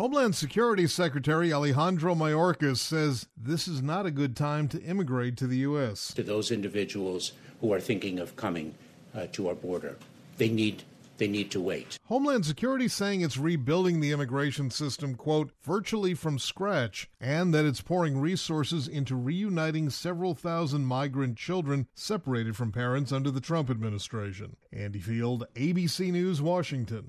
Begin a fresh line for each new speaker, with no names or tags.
Homeland Security Secretary Alejandro Mayorkas says this is not a good time to immigrate to the U.S.
To those individuals who are thinking of coming uh, to our border, they need they need to wait.
Homeland Security saying it's rebuilding the immigration system, quote, virtually from scratch, and that it's pouring resources into reuniting several thousand migrant children separated from parents under the Trump administration. Andy Field, ABC News, Washington.